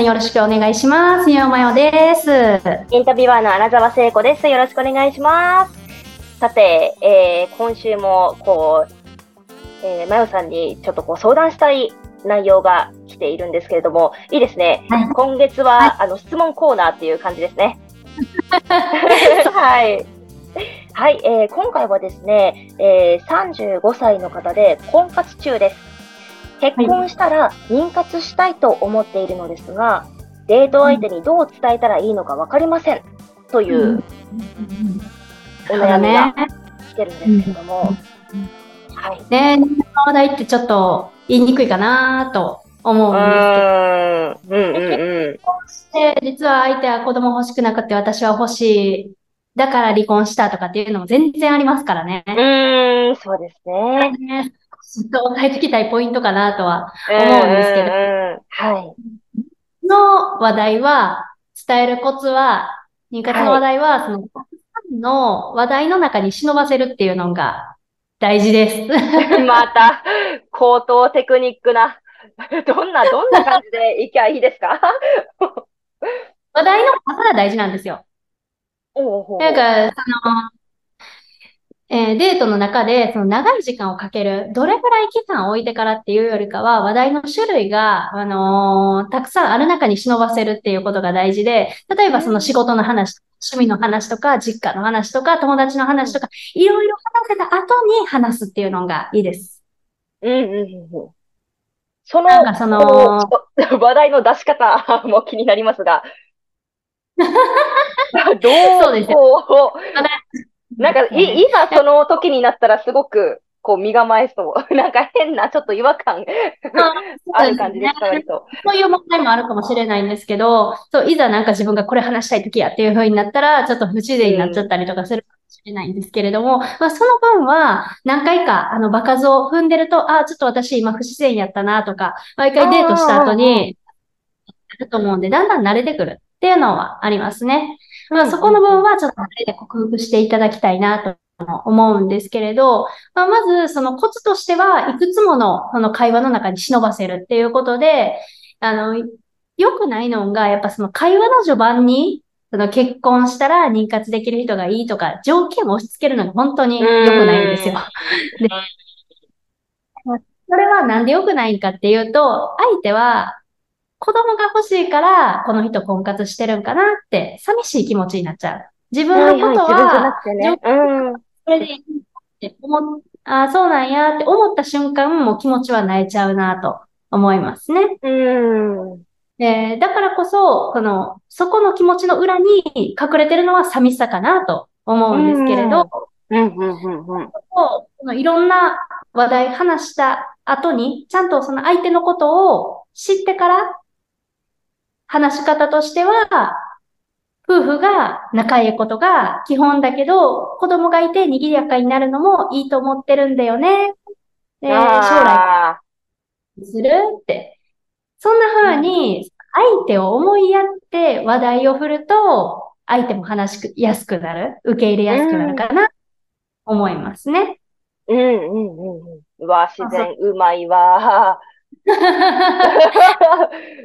さんよろしくお願いします。よまよです。インタビュアーの穴澤聖子です。よろしくお願いします。さて、えー、今週も、こう、えー、まよさんにちょっとこう相談したい内容が来ているんですけれども、いいですね。はい、今月は、はい、あの質問コーナーっていう感じですね。はい。はい、えー、今回はですね、えー、35歳の方で婚活中です。結婚したら妊活したいと思っているのですが、デート相手にどう伝えたらいいのか分かりません。というお悩みが来てるんですけれども。はい。ね話題ってちょっと言いにくいかなと思うんですけど。うんうんうん。結婚して、実は相手は子供欲しくなくて私は欲しい。だから離婚したとかっていうのも全然ありますからね。うん、そうですね。ねずっと押さえてきたいポイントかなとは思うんですけど。はい。の話題は、伝えるコツは、妊活の話題は、その、の話題の中に忍ばせるっていうのが大事です。また、高等テクニックな、どんな、どんな感じでいきゃいいですか？話題の数が大事なんですよ。なんか、その、えー、デートの中で、その長い時間をかける、どれくらい期間を置いてからっていうよりかは、話題の種類が、あのー、たくさんある中に忍ばせるっていうことが大事で、例えばその仕事の話、趣味の話とか、実家の話とか、友達の話とか、いろいろ話せた後に話すっていうのがいいです。うんうんうん。その、なんかその、話題の出し方も気になりますが、どう、そうですね。なんかい、いざその時になったらすごく、こう、身構えそう。なんか変な、ちょっと違和感 ある感じですか、割と。そういう問題もあるかもしれないんですけど、そう、いざなんか自分がこれ話したい時やっていう風になったら、ちょっと不自然になっちゃったりとかするかもしれないんですけれども、うん、まあ、その分は、何回か、あの、場数を踏んでると、あ、ちょっと私今不自然やったなとか、毎回デートした後に、あると思うんで、だんだん慣れてくるっていうのはありますね。まあ、そこの部分はちょっとで克服していただきたいなと思うんですけれど、まあ、まずそのコツとしてはいくつものその会話の中に忍ばせるっていうことで、あの、良くないのが、やっぱその会話の序盤に、その結婚したら妊活できる人がいいとか、条件を押し付けるのが本当に良くないんですよ。で、それはなんで良くないんかっていうと、相手は子供が欲しいから、この人婚活してるんかなって、寂しい気持ちになっちゃう。自分のことは、はそれでいいって思っ、あそうなんやって思った瞬間、もう気持ちは泣いちゃうなと思いますね。うん。えー、だからこそ、この、そこの気持ちの裏に隠れてるのは寂しさかなと思うんですけれど、うん、うん、うん、うん。このいろんな話題話した後に、ちゃんとその相手のことを知ってから話し方としては、夫婦が仲いいことが基本だけど、子供がいて賑やかになるのもいいと思ってるんだよね。で、将来、するって。そんな風に、相手を思いやって話題を振ると、相手も話しやすくなる、受け入れやすくなるかな、思いますね。うんうんうんうん。うわ、自然うまいわ。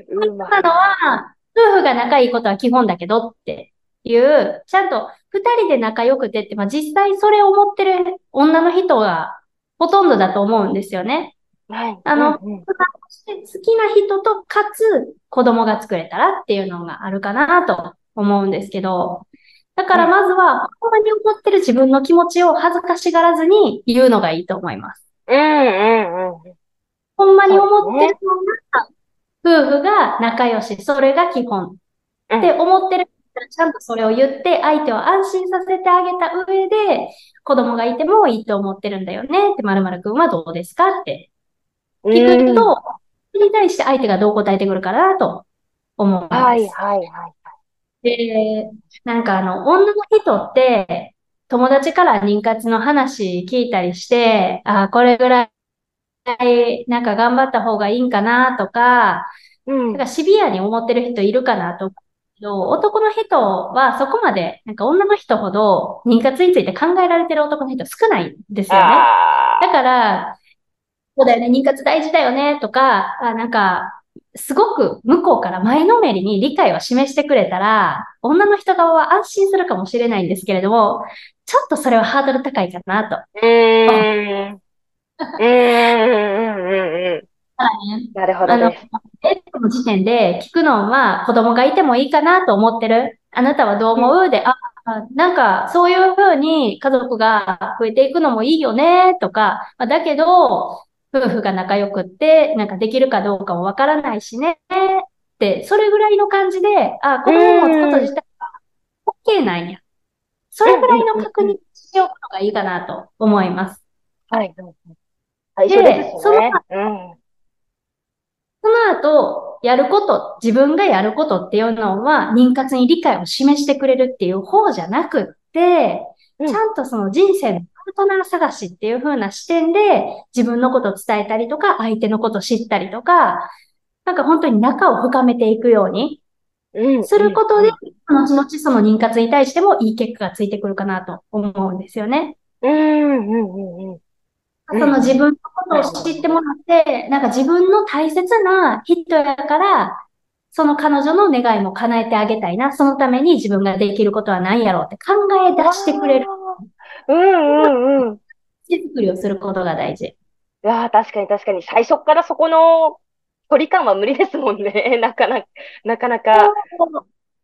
うまい。のは、夫婦が仲いいことは基本だけどっていう、ちゃんと二人で仲良くてって、まあ実際それを思ってる女の人がほとんどだと思うんですよね。はい。あの、うんうん、好きな人とかつ子供が作れたらっていうのがあるかなと思うんですけど、だからまずは、ほんまに思ってる自分の気持ちを恥ずかしがらずに言うのがいいと思います。うんうんうん。ほんまに思ってるのが、夫婦が仲良し、それが基本。って思ってるちゃんとそれを言って、相手を安心させてあげた上で、子供がいてもいいと思ってるんだよね。って、まるまるくんはどうですか？って。聞くと、それに対して相手がどう答えてくるかなと。思うんです。はい、はい、はい。で、なんかあの、女の人って、友達から妊活の話聞いたりして、ああ、これぐらいなんか頑張った方がいいんかなとか、うん。なんかシビアに思ってる人いるかなと思うけど、男の人はそこまで、なんか女の人ほど妊活について考えられてる男の人少ないんですよね。だから、そうだよね、妊活大事だよね、とか、あなんか、すごく向こうから前のめりに理解を示してくれたら、女の人側は安心するかもしれないんですけれども、ちょっとそれはハードル高いかなと。うーん。うーん、うん、うん、うん。なるほあの、どです。デートの時点で聞くのは子供がいてもいいかなと思ってる？あなたはどう思う？で、あ、あなんかそういうふうに家族が増えていくのもいいよねとか、まあだけど、夫婦が仲良くって、なんかできるかどうかもわからないしねって、それぐらいの感じで、あ、子供を持つこと自体は OK なんや。それぐらいの確認しておくのがいいかなと思います。はい。ですそのね。うん。その後、やること、自分がやることっていうのは、妊活に理解を示してくれるっていう方じゃなくって、うんちゃんとその人生のパートナー探しっていう風な視点で、自分のことを伝えたりとか、相手のことを知ったりとか、なんか本当に仲を深めていくようにうん。することでうん、後々その妊活に対してもいい結果がついてくるかなと思うんですよね。うん、うん、うん、うん。その自分のことを知ってもらって、なんか自分の大切な人やから、その彼女の願いも叶えてあげたいな。そのために自分ができることは何やろうって考え出してくれるうん、うん、うん。手作りをすることが大事。いやー、確かに確かに。最初からそこの距離感は無理ですもんね。なかなか、なかなか。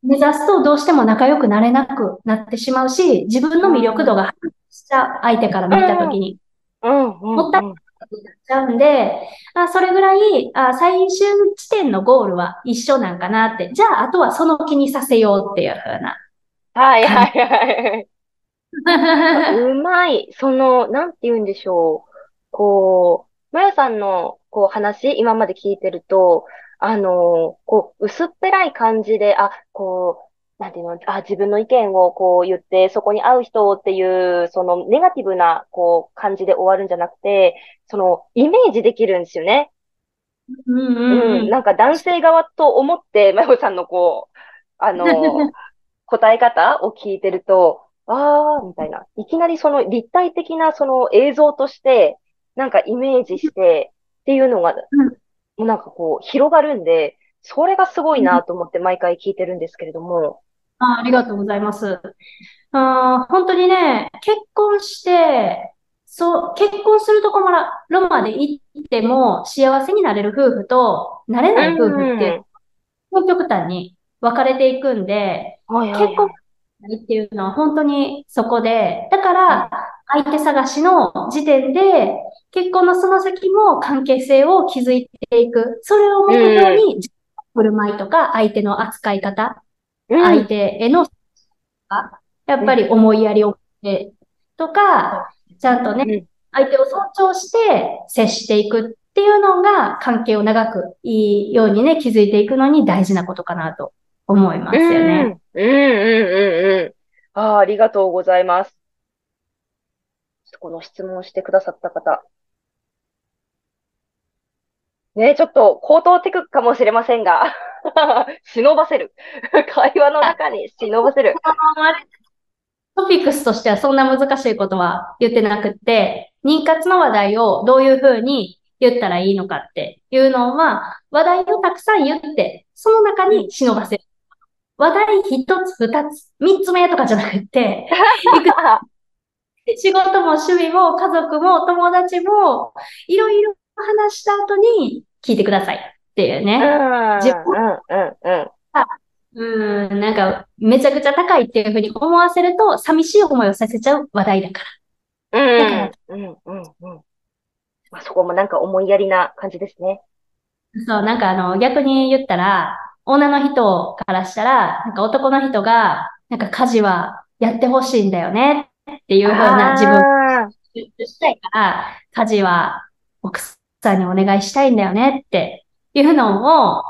目指すとどうしても仲良くなれなくなってしまうし、自分の魅力度が反映しちゃう相手から見たときに。うん、うん、もったいうん。ちゃうんで、あ、それぐらい、あ、最終地点のゴールは一緒なんかなって。じゃあ、あとはその気にさせようっていう風な。はい、はい、はい。うまい。その、なんて言うんでしょう。こう、まやさんの、こう、話、今まで聞いてると、あの、こう、薄っぺらい感じで、あ、こう、なんていうの、あ、自分の意見をこう言って、そこに合う人っていう、そのネガティブな、こう、感じで終わるんじゃなくて、その、イメージできるんですよね。うんうんう、うんん。なんか男性側と思って、まよさんのこう、あの、答え方を聞いてると、あー、みたいな。いきなりその立体的なその映像として、なんかイメージしてっていうのが、うんもうなんかこう広がるんで、それがすごいなと思って毎回聞いてるんですけれども。あ、ありがとうございます。あー、本当にね、結婚して、そう、結婚するとこまでまで行っても幸せになれる夫婦と、なれない夫婦って、両極端に分かれていくんで、はいはい結婚っていうのは本当にそこで、だから相手探しの時点で、結婚のその先も関係性を築いていく。それを目標に、振る舞いとか、相手の扱い方、うん相手への、やっぱり思いやりを持ってとか、ちゃんとね、うん相手を尊重して接していくっていうのが関係を長くいいようにね、築いていくのに大事なことかなと思いますよね。うん、うん、うん、うん。うんあー、ありがとうございます。この質問してくださった方。ね、ちょっと口頭テクかもしれませんが、忍ばせる。会話の中に忍ばせる。トピックスとしてはそんな難しいことは言ってなくって、妊活の話題をどういうふうに言ったらいいのかっていうのは、話題をたくさん言って、その中に忍ばせる。話題一つ、二つ、三つ目とかじゃなくって、仕事も趣味も家族も友達もいろいろ話した後に聞いてくださいっていううん、ね。自分うん、うん、うん。なんかめちゃくちゃ高いっていうふうに思わせると寂しい思いをさせちゃう話題だから。うん、うん、うん、うん。まあ、そこもなんか思いやりな感じですね。そう、なんかあの逆に言ったら、女の人からしたら、なんか男の人が、なんか家事はやってほしいんだよねっていうふうな自分したいから、家事は奥さんにお願いしたいんだよねっていうのを、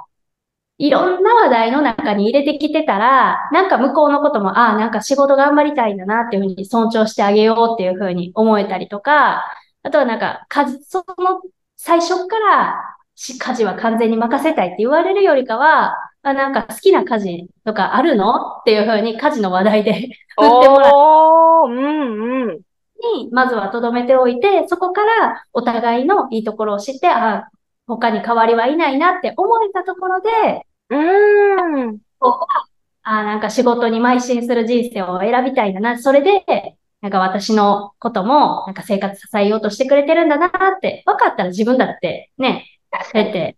いろんな話題の中に入れてきてたら、なんか向こうのことも、ああ、なんか仕事頑張りたいんだなっていうふうに尊重してあげようっていうふうに思えたりとか、あとはなんか、家事、その最初からし家事は完全に任せたいって言われるよりかは、あ、なんか好きな家事とかあるの？っていうふうに家事の話題で 振ってもらっおー、うん、うん。に、まずは留めておいて、そこからお互いのいいところを知って、あ、他に代わりはいないなって思えたところで、うーん。あなんか仕事に邁進する人生を選びたいんだな。それで、なんか私のことも、なんか生活支えようとしてくれてるんだなって、分かったら自分だってね。そうやって、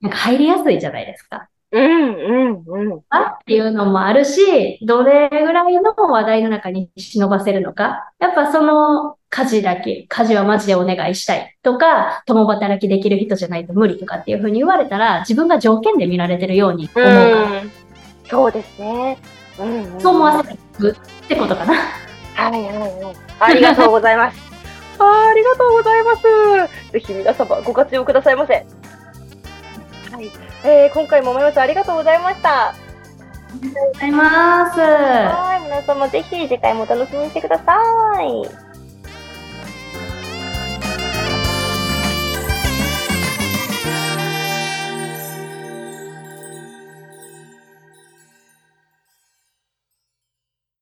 なんか入りやすいじゃないですか。うん、うん、うん。あっていうのもあるし、どれぐらいの話題の中に忍ばせるのか。やっぱその家事だけ、家事はマジでお願いしたいとか、共働きできる人じゃないと無理とかっていうふうに言われたら、自分が条件で見られてるように思うから、うん。そうですね。うん、うん。そう思わせていくってことかな。はいはいはい。ありがとうございます。あーありがとうございます。ぜひ皆様ご活用くださいませ。はい。えー、今回もまよさんありがとうございました。ありがとうございます。はい。皆様ぜひ次回もお楽しみにしてください。